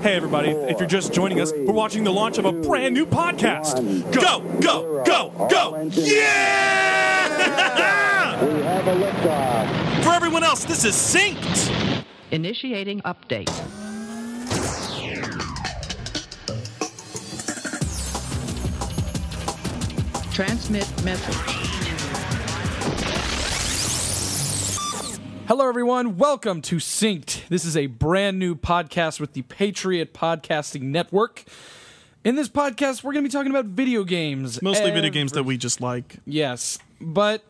Hey, everybody, if you're just joining us, we're watching the launch of a brand new podcast. Go, go, go, go! Yeah! We have a liftoff. For everyone else, this is Synced. Initiating update. Transmit message. Hello, everyone. Welcome to Synced. This is a brand new podcast with the Patriot Podcasting Network. In this podcast, we're going to be talking about video games. Mostly video games that we just like. Yes, but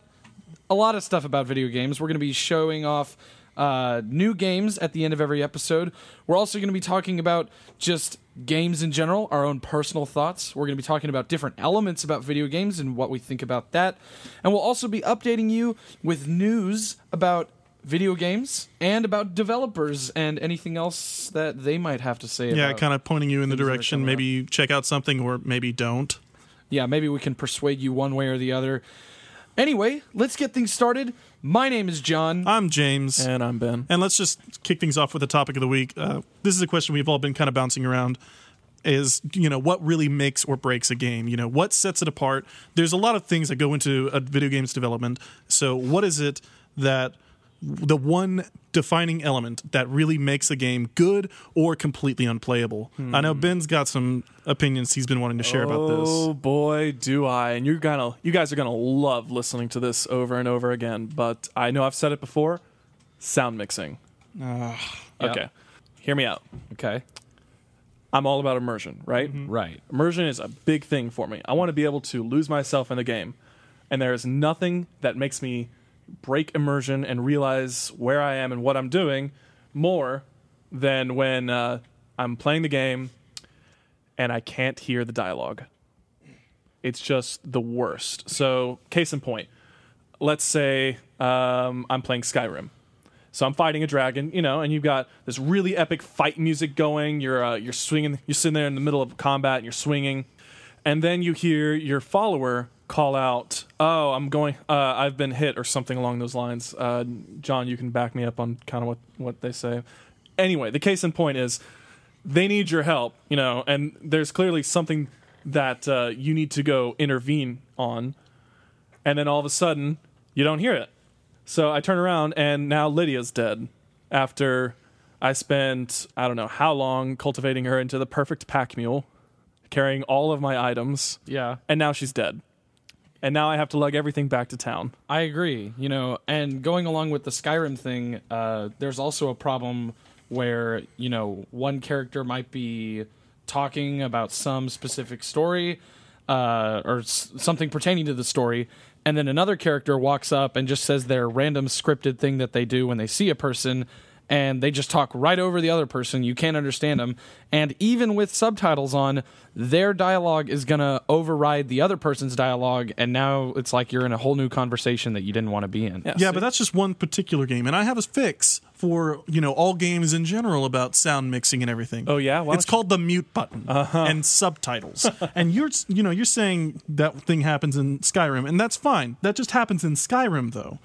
a lot of stuff about video games. We're going to be showing off uh, new games at the end of every episode. We're also going to be talking about just games in general, our own personal thoughts. We're going to be talking about different elements about video games and what we think about that. And we'll also be updating you with news about video games and about developers and anything else that they might have to say Yeah, about kind of pointing you in the things that are direction. Maybe you check out something or maybe don't. yeah, maybe we can persuade you one way or the other. Anyway, let's get things started. My name is John. I'm James. And I'm Ben. And let's just kick things off with the topic of the week. Uh, this is a question we've all been kind of bouncing around. Is you know what really makes or breaks a game? You know what sets it apart? There's a lot of things that go into a video game's development. So what is it that the one defining element that really makes a game good or completely unplayable? I know hmm. Ben's got some opinions he's been wanting to share about this. Oh boy, do I! And you're gonna, you guys are gonna love listening to this over and over again. But I know I've said it before. Sound mixing. Ah, okay, hear me out. okay. I'm all about immersion, right? Mm-hmm. Right. Immersion is a big thing for me. I want to be able to lose myself in the game, and there is nothing that makes me break immersion and realize where I am and what I'm doing more than when uh, I'm playing the game and I can't hear the dialogue. It's just the worst. So, case in point, let's say um, I'm playing Skyrim. So I'm fighting a dragon, you know, and you've got this really epic fight music going. You're uh, you're swinging, you're sitting there in the middle of combat, and you're swinging, and then you hear your follower call out, "Oh, I'm going. Uh, I've been hit," or something along those lines. Uh, John, you can back me up on kind of what what they say. Anyway, the case in point is they need your help, you know, and there's clearly something that uh, you need to go intervene on, and then all of a sudden you don't hear it. So I turn around and now Lydia's dead after I spent I don't know how long cultivating her into the perfect pack mule, carrying all of my items, Yeah. and now she's dead. And now I have to lug everything back to town. I agree. You know, and going along with the Skyrim thing, uh, there's also a problem where you know one character might be talking about some specific story uh, or s- something pertaining to the story, and then another character walks up and just says their random scripted thing that they do when they see a person. And they just talk right over the other person. You can't understand them. And even with subtitles on, their dialogue is going to override the other person's dialogue. And now it's like you're in a whole new conversation that you didn't want to be in. Yeah, but that's just one particular game, and I have a fix for you know all games in general about sound mixing and everything. Oh, yeah? Why it's don't you- called the mute button uh-huh. and subtitles. and you're you know you're saying that thing happens in Skyrim, and that's fine. That just happens in Skyrim, though.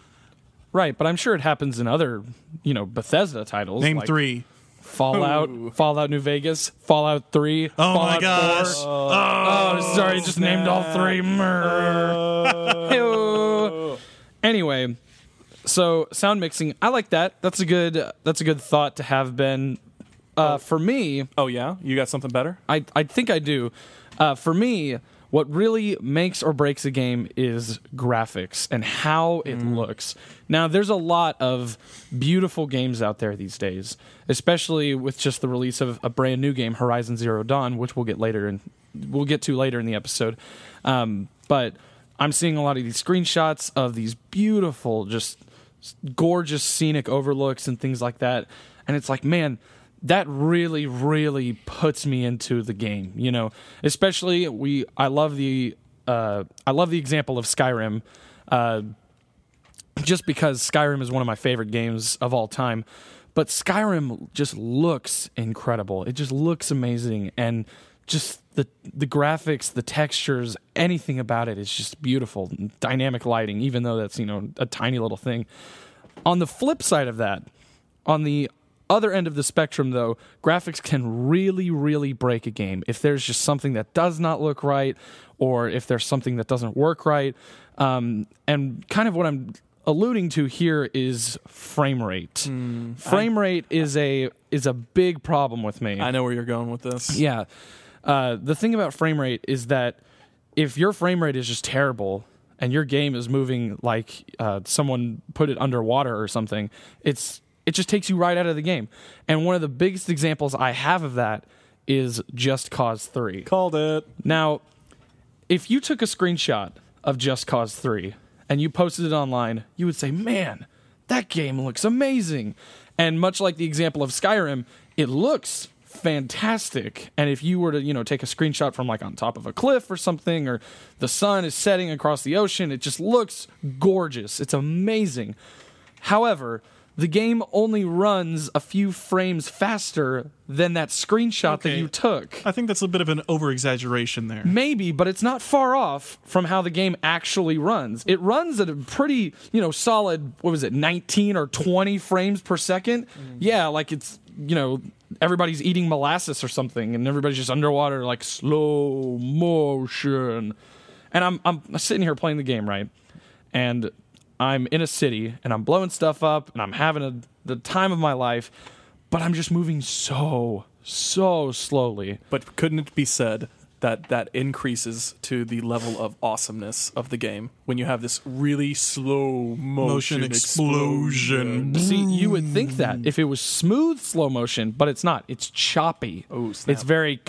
Right. But I'm sure it happens in other, you know, Bethesda titles. Name like three. Fallout, Fallout New Vegas, Fallout 3. Oh Fallout my gosh! 4. Oh, sorry, just named all three. Mrr. Hey-oh. Anyway, so sound mixing, I like that. That's a good. That's a good thought to have been. Uh, For me, Oh yeah, you got something better? I I think I do. Uh, for me, what really makes or breaks a game is graphics and how it looks. Now, there's a lot of beautiful games out there these days, especially with just the release of a brand new game, Horizon Zero Dawn, which we'll get later and we'll get to later in the episode. Um, but I'm seeing a lot of these screenshots of these beautiful, just gorgeous scenic overlooks and things like that, and it's like, man that really really puts me into the game you know? Especially we i love the uh i love the example of skyrim uh just because skyrim is one of my favorite games of all time. But skyrim just looks incredible. It just looks amazing. And just the the graphics the textures anything about it is just beautiful. Dynamic lighting even though that's you know a tiny little thing. On the flip side of that on the other end of the spectrum, though, graphics can really, really break a game. If there's just something that does not look right, or if there's something that doesn't work right. Um, and kind of what I'm alluding to here is frame rate. frame rate is a is a big problem with me. I know where you're going with this. Yeah. Uh, the thing about frame rate is that if your frame rate is just terrible and your game is moving like uh, someone put it underwater or something, it's it just takes you right out of the game. And one of the biggest examples I have of that is Just Cause 3. Called it. Now, if you took a screenshot of Just Cause 3 and you posted it online, you would say, man, that game looks amazing. And much like the example of Skyrim, it looks fantastic. And if you were to, you know, take a screenshot from like on top of a cliff or something, or the sun is setting across the ocean, it just looks gorgeous. It's amazing. However, the game only runs a few frames faster than that screenshot that you took. I think that's a bit of an over exaggeration there. Maybe, but it's not far off from how the game actually runs. It runs at a pretty, you know, solid, what was it, 19 or 20 frames per second? Mm. Yeah, like it's, you know, everybody's eating molasses or something and everybody's just underwater, like slow motion. And I'm, I'm sitting here playing the game, right? And I'm in a city and I'm blowing stuff up and I'm having a, the time of my life, but I'm just moving so, so slowly. But couldn't it be said that that increases to the level of awesomeness of the game when you have this really slow motion, Motion explosion. See, you would think that if it was smooth slow motion, but it's not. It's choppy. Oh, snap. It's very.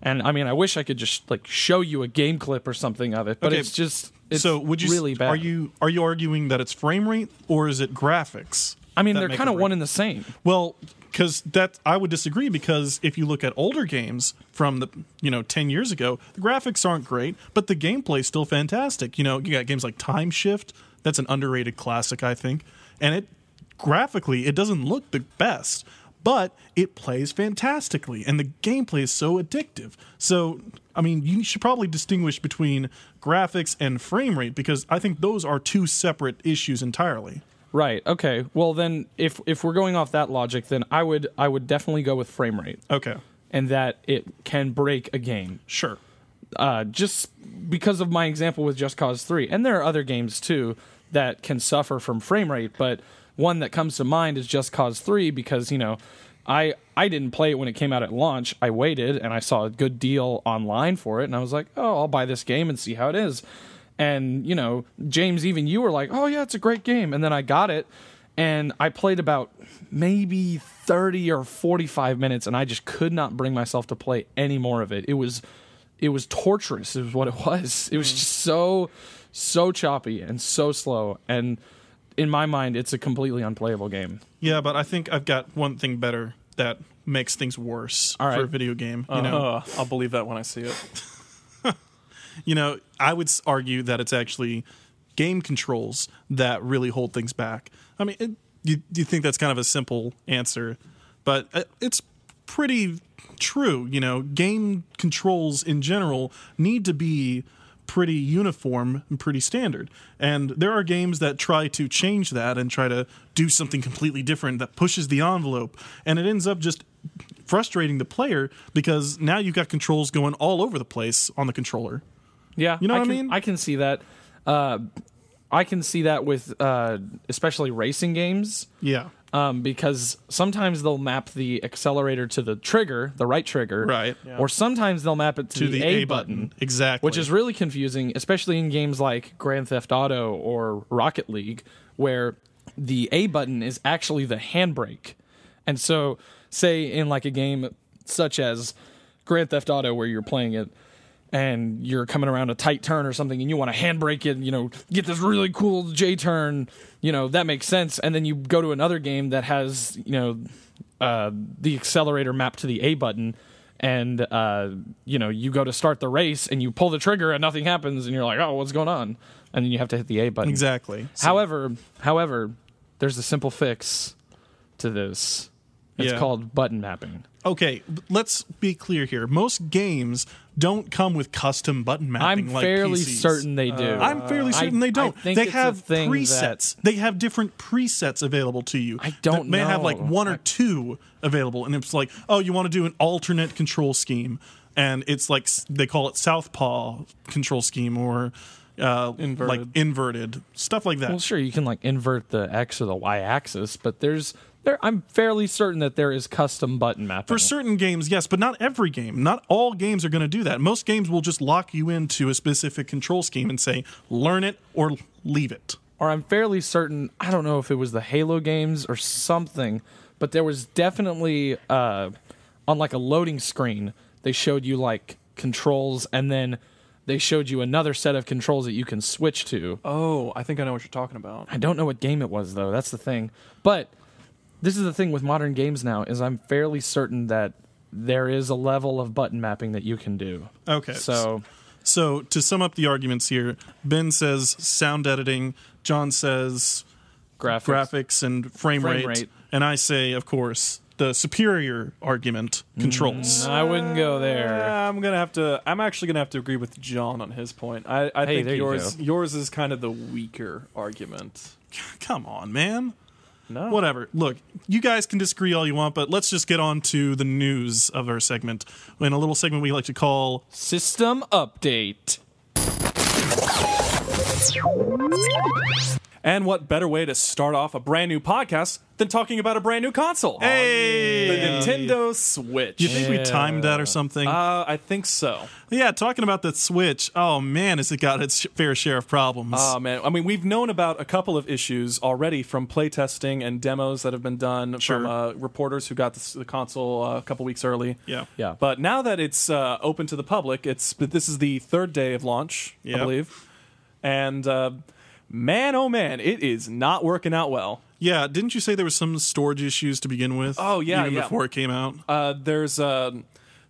And I mean, I wish I could just like show you a game clip or something of it, but Okay, it's just it's so would you really bad. are you are you arguing that it's frame rate or is it graphics? I mean, they're kind of one and the same. Well, because that I would disagree because if you look at older games from the you know ten years ago, the graphics aren't great, but the gameplay's still fantastic. You know, you got games like Time Shift. That's an underrated classic, I think, and it graphically it doesn't look the best, but it plays fantastically, and the gameplay is so addictive. So. I mean, you should probably distinguish between graphics and frame rate because I think those are two separate issues entirely. Right. Okay. Well, then if if we're going off that logic, then I would I would definitely go with frame rate Okay, and that it can break a game. sure. uh, just because of my example with Just Cause 3. And there are other games too that can suffer from frame rate, but one that comes to mind is Just Cause 3 because, you know, I I didn't play it when it came out at launch. I waited and I saw a good deal online for it and I was like, "Oh, I'll buy this game and see how it is." And, you know, James even you were like, "Oh yeah, it's a great game." And then I got it and I played about maybe 30 or 45 minutes and I just could not bring myself to play any more of it. It was it was torturous is what it was it was mm. just so so choppy and so slow and in my mind it's a completely unplayable game Yeah, but I think I've got one thing better that makes things worse All right. for a video game. You know, Uh, I'll believe that when I see it. you know, I would argue that it's actually game controls that really hold things back. I mean, it, you you think that's kind of a simple answer, but uh, it's pretty true. You know, game controls in general need to be pretty uniform and pretty standard. And there are games that try to change that and try to do something completely different that pushes the envelope, and it ends up just frustrating the player because now you've got controls going all over the place on the controller. yeah You know what I mean? i can see that uh, i can see that with uh, especially racing games Yeah. Um, because sometimes they'll map the accelerator to the trigger the right trigger Right. or sometimes they'll map it to, To the, A, button. Exactly. which is really confusing, especially in games like Grand Theft Auto or Rocket League, where the A button is actually the handbrake. And so, say in like a game such as Grand Theft Auto, where you're playing it and you're coming around a tight turn or something and you want to handbrake it, you know, get this really cool J turn, you know, that makes sense. And then you go to another game that has, you know, uh, the accelerator mapped to the A button, and uh, you know you go to start the race and you pull the trigger and nothing happens, and you're like, oh, what's going on? And then you have to hit the A button. exactly. So- However, however, there's a simple fix to this, It's Yeah. called button mapping. Okay, let's be clear here. Most games don't come with custom button mapping. Like. I'm like fairly PCs. certain they do. I'm fairly I- certain they don't. they have presets. that- They have different presets available to you. I don't that may have like one or two available, and it's like, oh, you want to do an alternate control scheme, and it's like they call it southpaw control scheme or uh, like Inverted. inverted stuff like that. Well, sure, you can like invert the x or the y axis, but there's there. I'm fairly certain that there is custom button mapping. For certain games, yes, but not every game. Not all games are going to do that. Most games will just lock you into a specific control scheme and say, learn it or leave it. or I'm fairly certain. I don't know if it was the Halo games or something, but there was definitely uh, on like a loading screen. They showed you like controls, and then they showed you another set of controls that you can switch to. Oh, I think I know what you're talking about. I don't know what game it was though. That's the thing. But this is the thing with modern games now is I'm fairly certain that there is a level of button mapping that you can do. Okay. So So to sum up the arguments here, Ben says sound editing, John says graphics. graphics and frame, Frame rate, rate. and I say, of course, the superior argument, controls. Mm, I wouldn't go there. I'm gonna have to. I'm actually gonna have to agree with John on his point. I, I Hey, think there you yours yours is kind of the weaker argument. Come on, man. No, Whatever. Look, you guys can disagree all you want, but let's just get on to the news of our segment. In a little segment we like to call System update. And what better way to start off a brand new podcast than talking about a brand new console? Hey! the Nintendo Switch. Do you think we timed that or something? Uh, I think so. yeah, talking about the Switch. Oh man, has it got its fair share of problems? Oh man, I mean, we've known about a couple of issues already from playtesting and demos that have been done Sure. from uh, reporters who got the, the console uh, a couple weeks early. yeah. Yeah. But now that it's uh, open to the public, it's this is the third day of launch, Yep. I believe. And uh, man, oh man, it is not working out well. Yeah, didn't you say there was some storage issues to begin with? Oh, yeah, even yeah. before it came out. Uh, there's uh,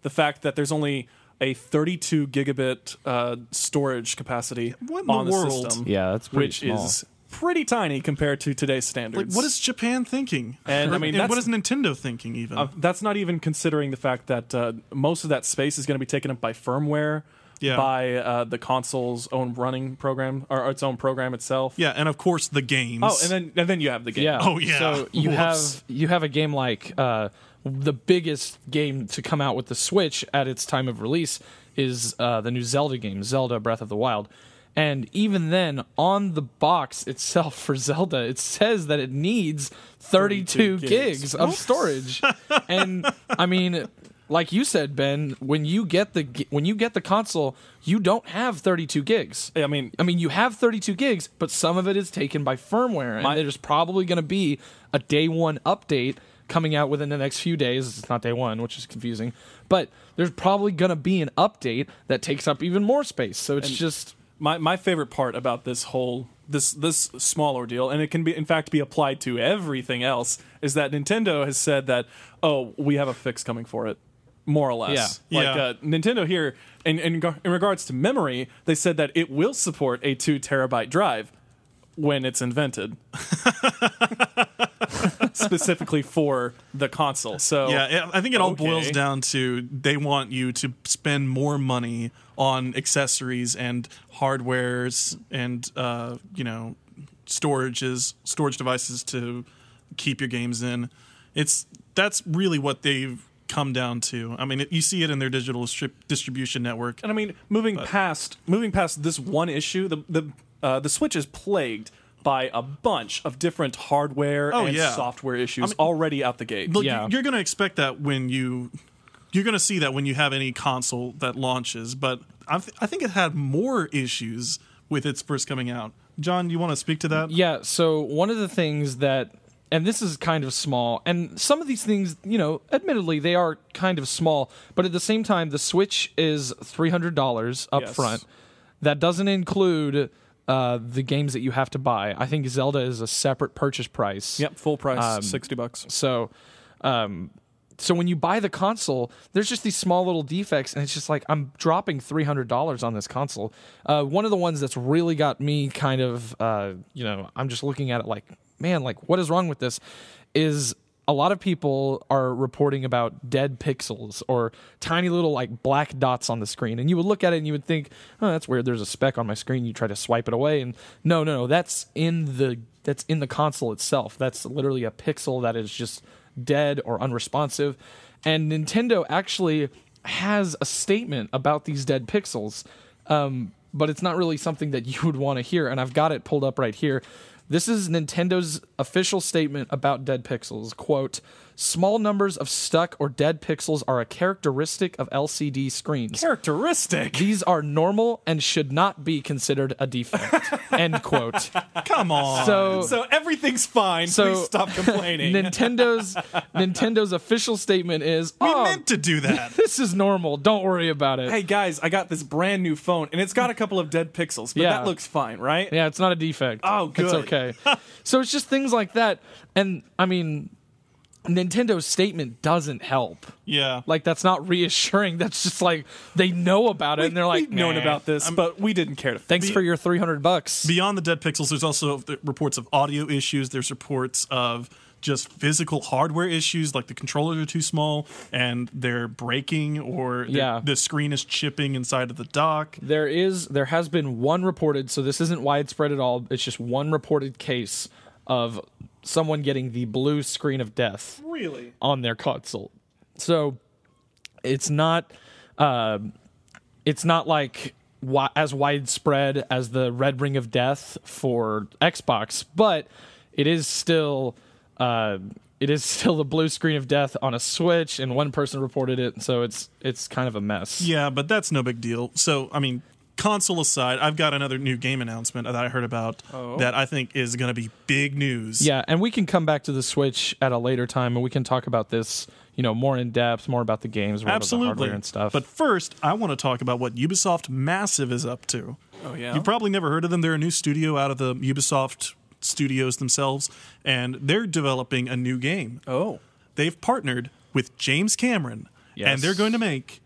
the fact that there's only a 32 gigabit uh, storage capacity What in the on the world? system, Yeah, that's pretty which small. is pretty tiny compared to today's Like, standards. what is Japan thinking? And, I mean, what that's- is Nintendo thinking? Even Uh, that's not even considering the fact that uh, most of that space is going to be taken up by firmware, Yeah. by uh, the console's own running program or its own program itself. yeah, and of course the games. Oh, and then and then you have the game. Yeah. Oh, yeah. So you Whoops. have you have a game like uh, the biggest game to come out with the Switch at its time of release is uh, the new Zelda game, Zelda Breath of the Wild. And even then, on the box itself for Zelda, it says that it needs 32, 32 gigs, gigs. of storage. and I mean, like you said, Ben, when you get the when you get the console, you don't have 32 gigs. I mean, I mean, you have 32 gigs, but some of it is taken by firmware, and My- there's probably going to be a day one update coming out within the next few days. It's not day one, which is confusing, but there's probably going to be an update that takes up even more space. So it's just my my favorite part about this whole this this small ordeal, and it can be in fact be applied to everything else, is that Nintendo has said that oh we have a fix coming for it, more or less. Yeah. Like Yeah. Uh, Nintendo here, in, in in regards to memory, they said that it will support a two terabyte drive when it's invented. Specifically for the console. So Yeah, I think it all Okay. boils down to they want you to spend more money on accessories and hardwares and uh, you know storages, storage devices to keep your games in. It's that's really what they've come down to. I mean, it, you see it in their digital distri- distribution network. And I mean, moving past moving past this one issue, the the uh, the Switch is plagued by a bunch of different hardware Oh, and yeah. software issues mean- already out the gate. Look, Yeah. you're going to expect that when you you're going to see that when you have any console that launches, but I, th- I think it had more issues with its first coming out. John, you want to speak to that? Yeah, so one of the things that and this is kind of small and some of these things, you know, admittedly they are kind of small, but at the same time the Switch is $300 up Yes. front. That doesn't include uh, the games that you have to buy. I think Zelda is a separate purchase price. Yep, full price, Um, sixty bucks. So, um, so when you buy the console, there's just these small little defects, and it's just like I'm dropping three hundred dollars on this console. Uh, one of the ones that's really got me kind of, uh, you know, I'm just looking at it like, man, like what is wrong with this? Is a lot of people are reporting about dead pixels or tiny little like black dots on the screen. And you would look at it and you would think oh that's weird. There's a speck on my screen. You try to swipe it away. And no no no. That's in the that's in the console itself. That's literally a pixel that is just dead or unresponsive. And nintendo actually has a statement about these dead pixels um, but it's not really something that you would want to hear. And i've got it pulled up right here this is Nintendo's official statement about dead pixels. Quote, small numbers of stuck or dead pixels are a characteristic of LCD screens. Characteristic. These are normal and should not be considered a defect. End quote. Come on. So, So everything's fine. So- Please stop complaining. Nintendo's Nintendo's official statement is we oh, meant to do that. this is normal. Don't worry about it. hey guys, I got this brand new phone and it's got a couple of dead pixels, but Yeah. that looks fine, right? Yeah, it's not a defect. Oh, good. It's okay. so it's just things like that. And I mean, Nintendo's statement doesn't help. yeah. Like that's not reassuring. That's just like they know about it and they're like, We've known "Nah, about this, but we didn't care to. Thanks Be- for your three hundred bucks. Beyond the dead pixels, there's also reports of audio issues. There's reports of just physical hardware issues, like the controllers are too small and they're breaking, or the- Yeah. the screen is chipping inside of the dock. There is there has been one reported, so this isn't widespread at all. It's just one reported case of someone getting the blue screen of death Really? on their console. So it's not uh, it's not like wi- as widespread as the red ring of death for Xbox, but it is still uh, it is still the blue screen of death on a Switch, and one person reported it. So it's it's kind of a mess. Yeah, but that's no big deal. So, I mean, console aside, I've got another new game announcement that I heard about oh. that I think is going to be big news. Yeah, and we can come back to the Switch at a later time, and we can talk about this, you know, more in depth, more about the games, more about the Absolutely. hardware and stuff. But first, I want to talk about what Ubisoft Massive is up to. Oh yeah. You've probably never heard of them. They're a new studio out of the Ubisoft studios themselves, and they're developing a new game. oh. They've partnered with James Cameron, Yes. and they're going to make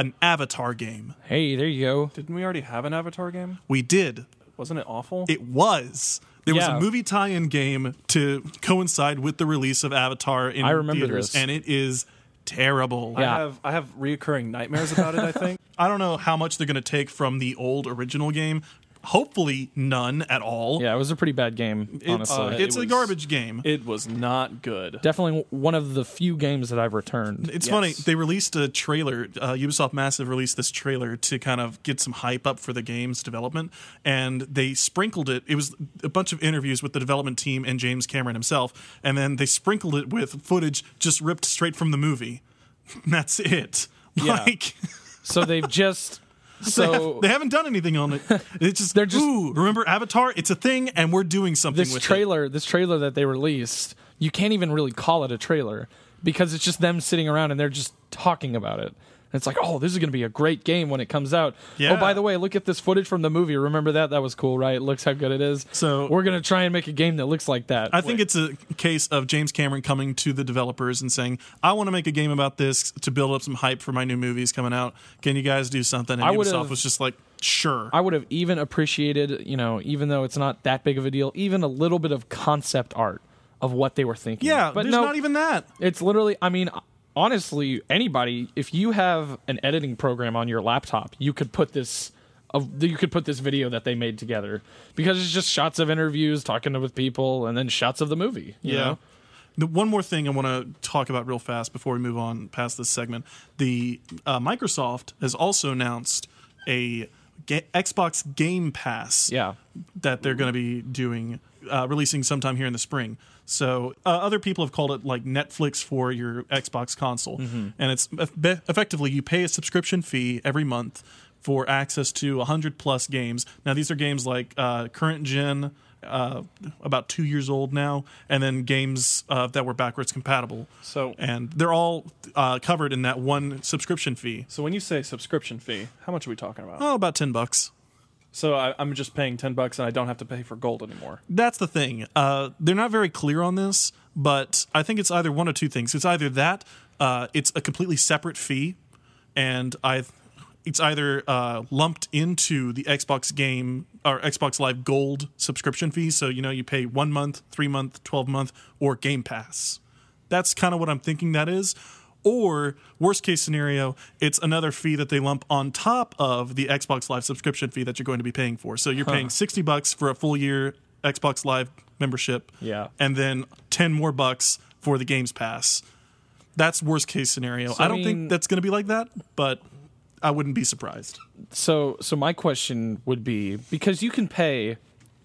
an Avatar game. hey, there you go. Didn't we already have an Avatar game? We did. Wasn't it awful? It was. There was Yeah. a movie tie-in game to coincide with the release of Avatar in I remember theaters, this. and it is terrible. I have I have reoccurring nightmares about it. I think. I don't know how much they're going to take from the old original game. Hopefully, none at all. Yeah, it was a pretty bad game, It's, honestly. uh, it's it a was- garbage game. It was not good. Definitely one of the few games that I've returned. It's Yes. funny. They released a trailer. Uh, Ubisoft Massive released this trailer to kind of get some hype up for the game's development, and they sprinkled it. It was a bunch of interviews with the development team and James Cameron himself, and then they sprinkled it with footage just ripped straight from the movie. That's it. Yeah. Like So they've just they, so have, they haven't done anything on it. It's just They're just- ooh, remember Avatar? It's a thing, and we're doing something this with it. trailer, this trailer that they released, you can't even really call it a trailer because it's just them sitting around and they're just talking about it. And it's like, oh, this is going to be a great game when it comes out. Yeah. Oh, by the way, look at this footage from the movie. Remember that? That was cool, right? Looks how good it is. So- we're going to try and make a game that looks like that. I think it's a case of James Cameron coming to the developers and saying, "I want to make a game about this to build up some hype for my new movies coming out. Can you guys do something?" And I Ubisoft was just like, "Sure." I would have even appreciated, you know, even though it's not that big of a deal, even a little bit of concept art of what they were thinking. yeah, but there's no, not even that. It's literally, I mean, honestly, anybody, if you have an editing program on your laptop, you could put this. Of, you could put this video that they made together because it's just shots of interviews talking with people and then shots of the movie. you Yeah. know? The one more thing I want to talk about real fast before we move on past this segment: the uh, Microsoft has also announced a ga- Xbox Game Pass. Yeah. that they're going to be doing, uh, releasing sometime here in the spring. So uh, other people have called it like Netflix for your Xbox console, and it's eff- effectively you pay a subscription fee every month for access to 100 plus games. Now these are games like uh, current gen. Uh, about two years old now, and then games uh, that were backwards compatible. So- and they're all uh, covered in that one subscription fee. So when you say subscription fee, how much are we talking about? Oh, about ten bucks. So I, I'm just paying ten bucks and I don't have to pay for gold anymore. That's the thing. Uh, they're not very clear on this, but I think it's either one or two things. It's either that uh, it's a completely separate fee, and I, it's either uh, lumped into the Xbox game or Xbox Live Gold subscription fee. So you know you pay one month, three month, twelve month, or Game Pass. That's kind of what I'm thinking that is. Or worst case scenario, it's another fee that they lump on top of the Xbox Live subscription fee that you're going to be paying for. So you're paying 60 bucks for a full year Xbox Live membership. Yeah. And then 10 more bucks for the Games Pass. That's worst case scenario. So, I I don't mean- think that's going to be like that, but I wouldn't be surprised. so so my question would be because you can pay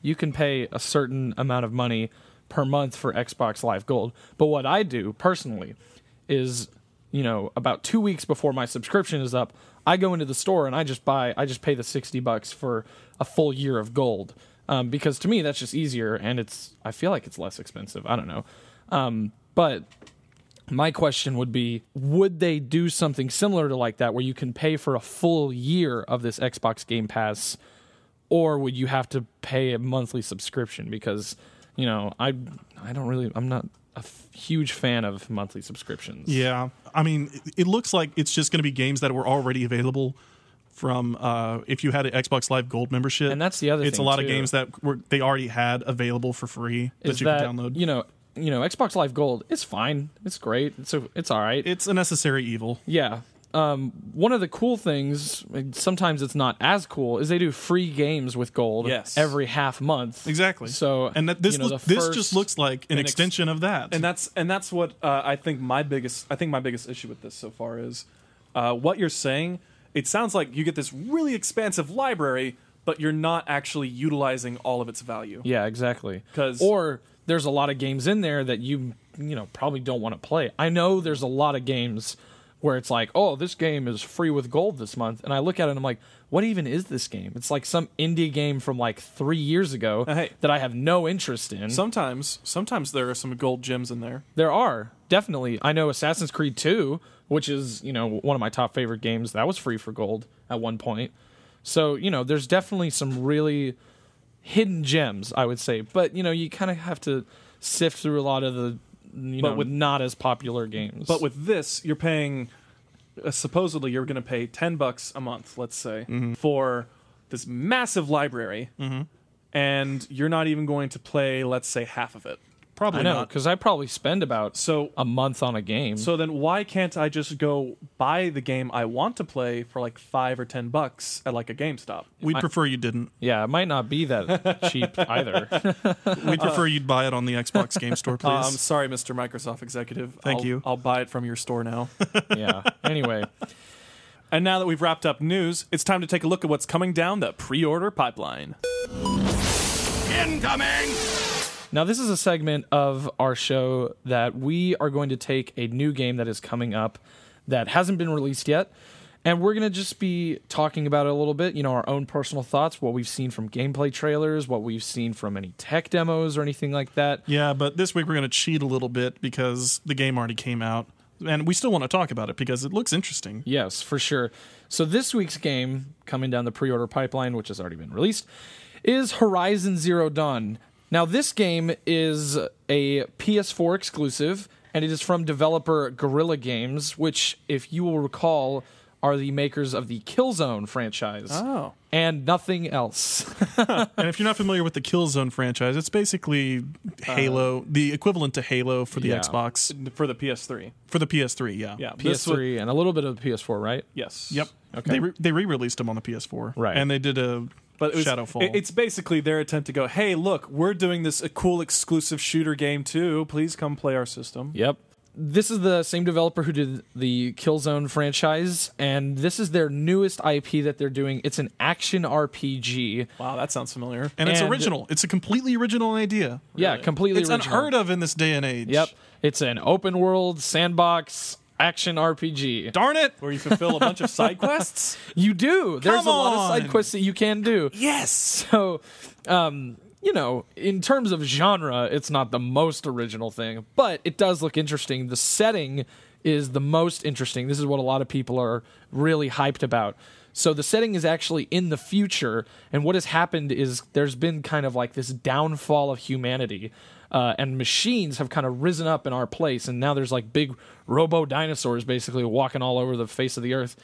you can pay a certain amount of money per month for Xbox Live Gold. But what I do personally is, you know, about 2 weeks before my subscription is up, I go into the store and I just buy I just pay the 60 bucks for a full year of gold. Um, because to me that's just easier and it's I feel like it's less expensive. I don't know. Um, but my question would be would they do something similar to like that where you can pay for a full year of this Xbox Game Pass or would you have to pay a monthly subscription because you know I I don't really I'm not a f- huge fan of monthly subscriptions. Yeah, I mean, it- it looks like it's just going to be games that were already available from uh, if you had an Xbox Live Gold membership. And that's the other It's a lot of games that were they already had available for free that you that, can download. you know, you know, Xbox Live Gold, it's fine. It's great. It's a, it's all right. it's a necessary evil. Yeah. Um, one of the cool things, sometimes it's not as cool, is they do free games with gold Yes. every half month. Exactly. So, and that, this you know, look- this just looks like an ex- extension of that. and that's and that's what uh, I think my biggest I think my biggest issue with this so far is uh, what you're saying. It sounds like you get this really expansive library, but you're not actually utilizing all of its value. Yeah, exactly. 'Cause- or there's a lot of games in there that you you know probably don't want to play. I know there's a lot of games where it's like, oh, this game is free with gold this month, and I look at it and I'm like, what even is this game? It's like some indie game from like three years ago Uh, hey. that I have no interest in. Sometimes sometimes there are some gold gems in there. There are definitely. I know Assassin's Creed 2, which is you know one of my top favorite games, that was free for gold at one point. So you know, there's definitely some really hidden gems, I would say. But you know, you kind of have to sift through a lot of the you But know with- not as popular games. But with this, you're paying uh, supposedly you're going to pay 10 bucks a month, let's say, Mm-hmm. for this massive library. And you're not even going to play, let's say, half of it. Probably I know not. because I probably spend about So a month on a game. So then why can't I just go buy the game I want to play for like 5 or 10 bucks at like a GameStop? We'd prefer you didn't. yeah, it might not be that cheap either. We'd prefer you'd buy it on the Xbox Game Store, please. Uh, I'm sorry, Mr. Microsoft executive. Thank I'll- you. I'll buy it from your store now. yeah. Anyway, and now that we've wrapped up news, it's time to take a look at what's coming down the pre-order pipeline. Now, this is a segment of our show that we are going to take a new game that is coming up that hasn't been released yet. And we're going to just be talking about it a little bit, you know, our own personal thoughts, what we've seen from gameplay trailers, what we've seen from any tech demos or anything like that. yeah, but this week we're going to cheat a little bit because the game already came out, and we still want to talk about it because it looks interesting. Yes, for sure. So this week's game coming down the pre-order pipeline, which has already been released, is Horizon Zero Dawn. Now this game is a PS4 exclusive and it is from developer Guerrilla Games, which if you will recall are the makers of the Killzone franchise. Oh. And nothing else. And if you're not familiar with the Killzone franchise, it's basically Halo, uh. the equivalent to Halo for the yeah. Xbox For the PS3. for the PS3. Yeah. Yeah. PS3 and a little bit of the PS4, right? yes. Yep. Okay. They re- they re-released them on the PS4. Right. And they did a But it was, Shadowfall. it- It's basically their attempt to go, hey, look, we're doing this a cool exclusive shooter game too. Please come play our system. Yep. This is the same developer who did the Killzone franchise, and this is their newest IP that they're doing. It's an action RPG. Wow, that sounds familiar. and it's And- original. It's a completely original idea. Yeah, completely It's original. unheard of in this day and age. Yep. It's an open world sandbox action RPG. Darn it! Where you fulfill a bunch of side quests. You do. There's Come a lot of side on. quests that you can do. Yes. So, um, you know, in terms of genre, it's not the most original thing, but it does look interesting. The setting is the most interesting. This is what a lot of people are really hyped about. So the setting is actually in the future, and what has happened is there's been kind of like this downfall of humanity. Uh, and machines have kind of risen up in our place, and now there's like big robo dinosaurs basically walking all over the face of the earth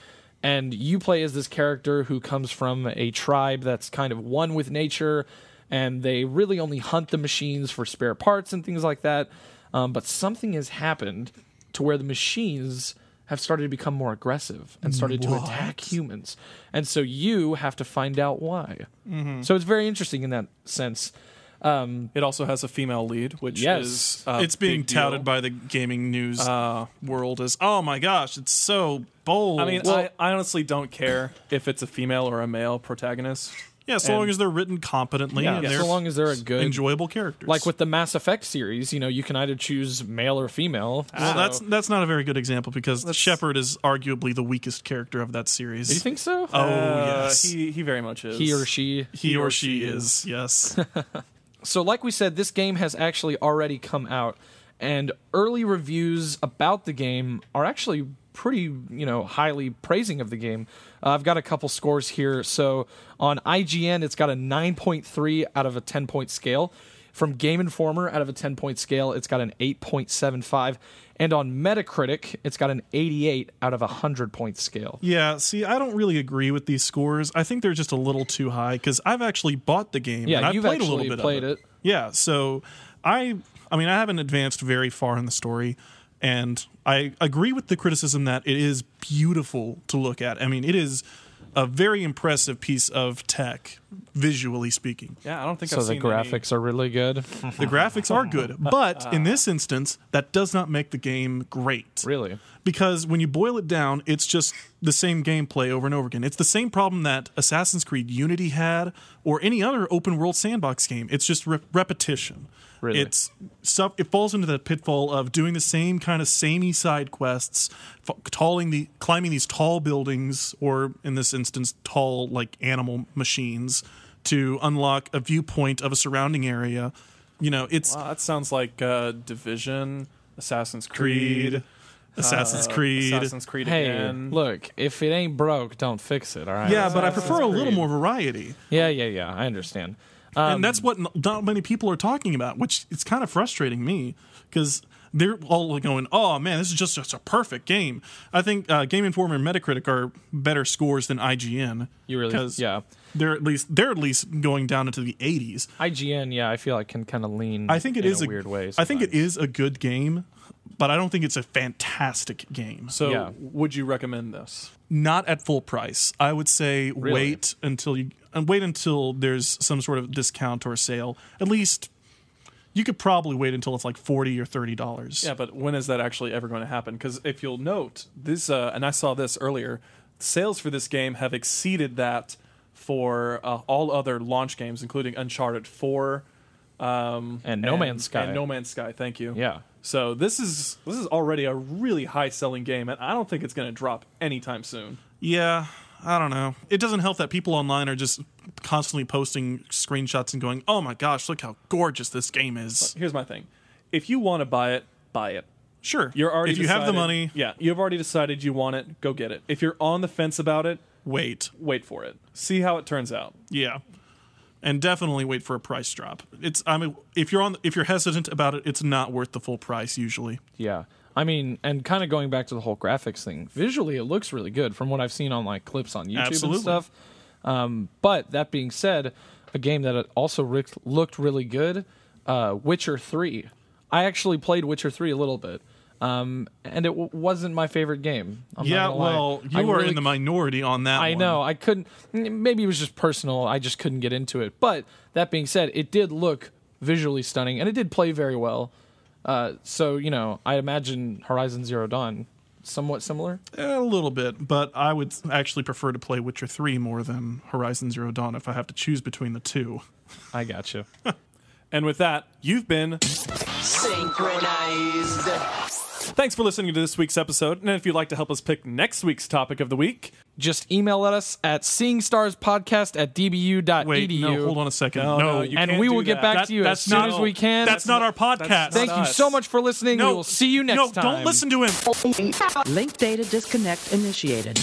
and you play as this character who comes from a tribe that's kind of one with nature and they really only hunt the machines for spare parts and things like that Um, but something has happened to where the machines have started to become more aggressive and started to attack humans, and so you have to find out why. Mm-hmm. So it's very interesting in that sense. Um, It also has a female lead, which Yes. is a it's being big deal. touted by the gaming news Uh, world as oh my gosh, it's so bold. I mean, I, I honestly don't care if it's a female or a male protagonist. yeah, so long as they're written competently yeah, and they're so long as they're a good enjoyable characters. like with the Mass Effect series, you know, you can either choose male or female. well, So- that's that's not a very good example because Shepard is arguably the weakest character of that series. Do you think so? Oh Uh, yes, he he very much is. he or she. he or she is. Yes. So, like we said, this game has actually already come out, and early reviews about the game are actually pretty, you know, highly praising of the game. Uh, I've got a couple scores here. So, on IGN, it's got a 9.3 out of a 10 point scale. From Game Informer, out of a 10 point scale, it's got an 8.75. And on Metacritic, it's got an 88 out of a 100 point scale. Yeah, see, I don't really agree with these scores. I think they're just a little too high because I've actually bought the game. Yeah, and I've you've played a little bit played of it. Yeah, so I, I mean, I haven't advanced very far in the story, and I agree with the criticism that it is beautiful to look at. I mean, it is a very impressive piece of tech, visually speaking. Yeah, I don't think So I've the seen graphics are really good. The graphics are good, but ah. in this instance, that does not make the game great Really? because when you boil it down, it's just the same gameplay over and over again. It's the same problem that Assassin's Creed Unity had or any other open world sandbox game. It's just re- repetition. Really? It's stuff. It falls into the pitfall of doing the same kind of samey side quests, f- talling the climbing these tall buildings, or in this instance, tall like animal machines to unlock a viewpoint of a surrounding area. You know, it's Wow, that sounds like uh, Division, Assassin's Creed, Creed, Assassin's uh, Creed. Assassin's Creed Hey, again. look, if it ain't broke, don't fix it, all right? yeah, but I Assassin's prefer a little more variety. Yeah, yeah, yeah. I understand. Um, and that's what not many people are talking about, which it's kind of frustrating me because they're all going, "Oh man, this is just, just a perfect game." I think uh, Game Informer and Metacritic are better scores than IGN. You really- yeah. They're at least they're at least going down into the 80s. IGN, yeah, I feel like can kind of lean. I think it in is a, weird way. I think it is a good game, but I don't think it's a fantastic game. So, Yeah. would you recommend this? not at full price. I would say wait until you and wait until there's some sort of discount or sale. At least you could probably wait until it's like forty or thirty dollars. Yeah, but when is that actually ever going to happen? Because if you'll note, this, uh, and I saw this earlier, sales for this game have exceeded that for uh, all other launch games, including Uncharted 4 um, And No Man's Sky. And No Man's Sky, thank you. Yeah. So this is this is already a really high selling game, and I don't think it's going to drop anytime soon. Yeah, I don't know. It doesn't help that people online are just constantly posting screenshots and going, "Oh my gosh, look how gorgeous this game is." Here's my thing: if you want to buy it, buy it. Sure, You're already if you have the money, yeah, you've already decided you want it. Go get it. If you're on the fence about it, wait. wait for it. See how it turns out. Yeah. And definitely wait for a price drop. It's I mean if you're on if you're hesitant about it, it's not worth the full price usually. Yeah. I mean, and kind of going back to the whole graphics thing, visually it looks really good from what I've seen on like clips on YouTube Absolutely. and stuff. Um, but that being said, a game that also ri- looked really good, uh, Witcher 3. I actually played Witcher 3 a little bit. Um, and it w- wasn't my favorite game. I'm yeah, gonna lie. well, I you are really in the minority on that I one. know. I couldn't. Maybe it was just personal. I just couldn't get into it. But that being said, it did look visually stunning, and it did play very well. Uh, so you know, I imagine Horizon Zero Dawn somewhat similar. A little bit, but I would actually prefer to play Witcher 3 more than Horizon Zero Dawn if I have to choose between the two. I got you. And with that, you've been Synchronized. Thanks for listening to this week's episode. And if you'd like to help us pick next week's topic of the week, just email at us at seeing-stars-podcast at dbu.edu. Wait, no, hold on a second. No, No, no, you and can't we will get that. back That- to you as soon not- as we can. that's not our podcast. that's Thank not you us. so much for listening. no, we will see you next no, time. don't listen to him. Link data disconnect initiated.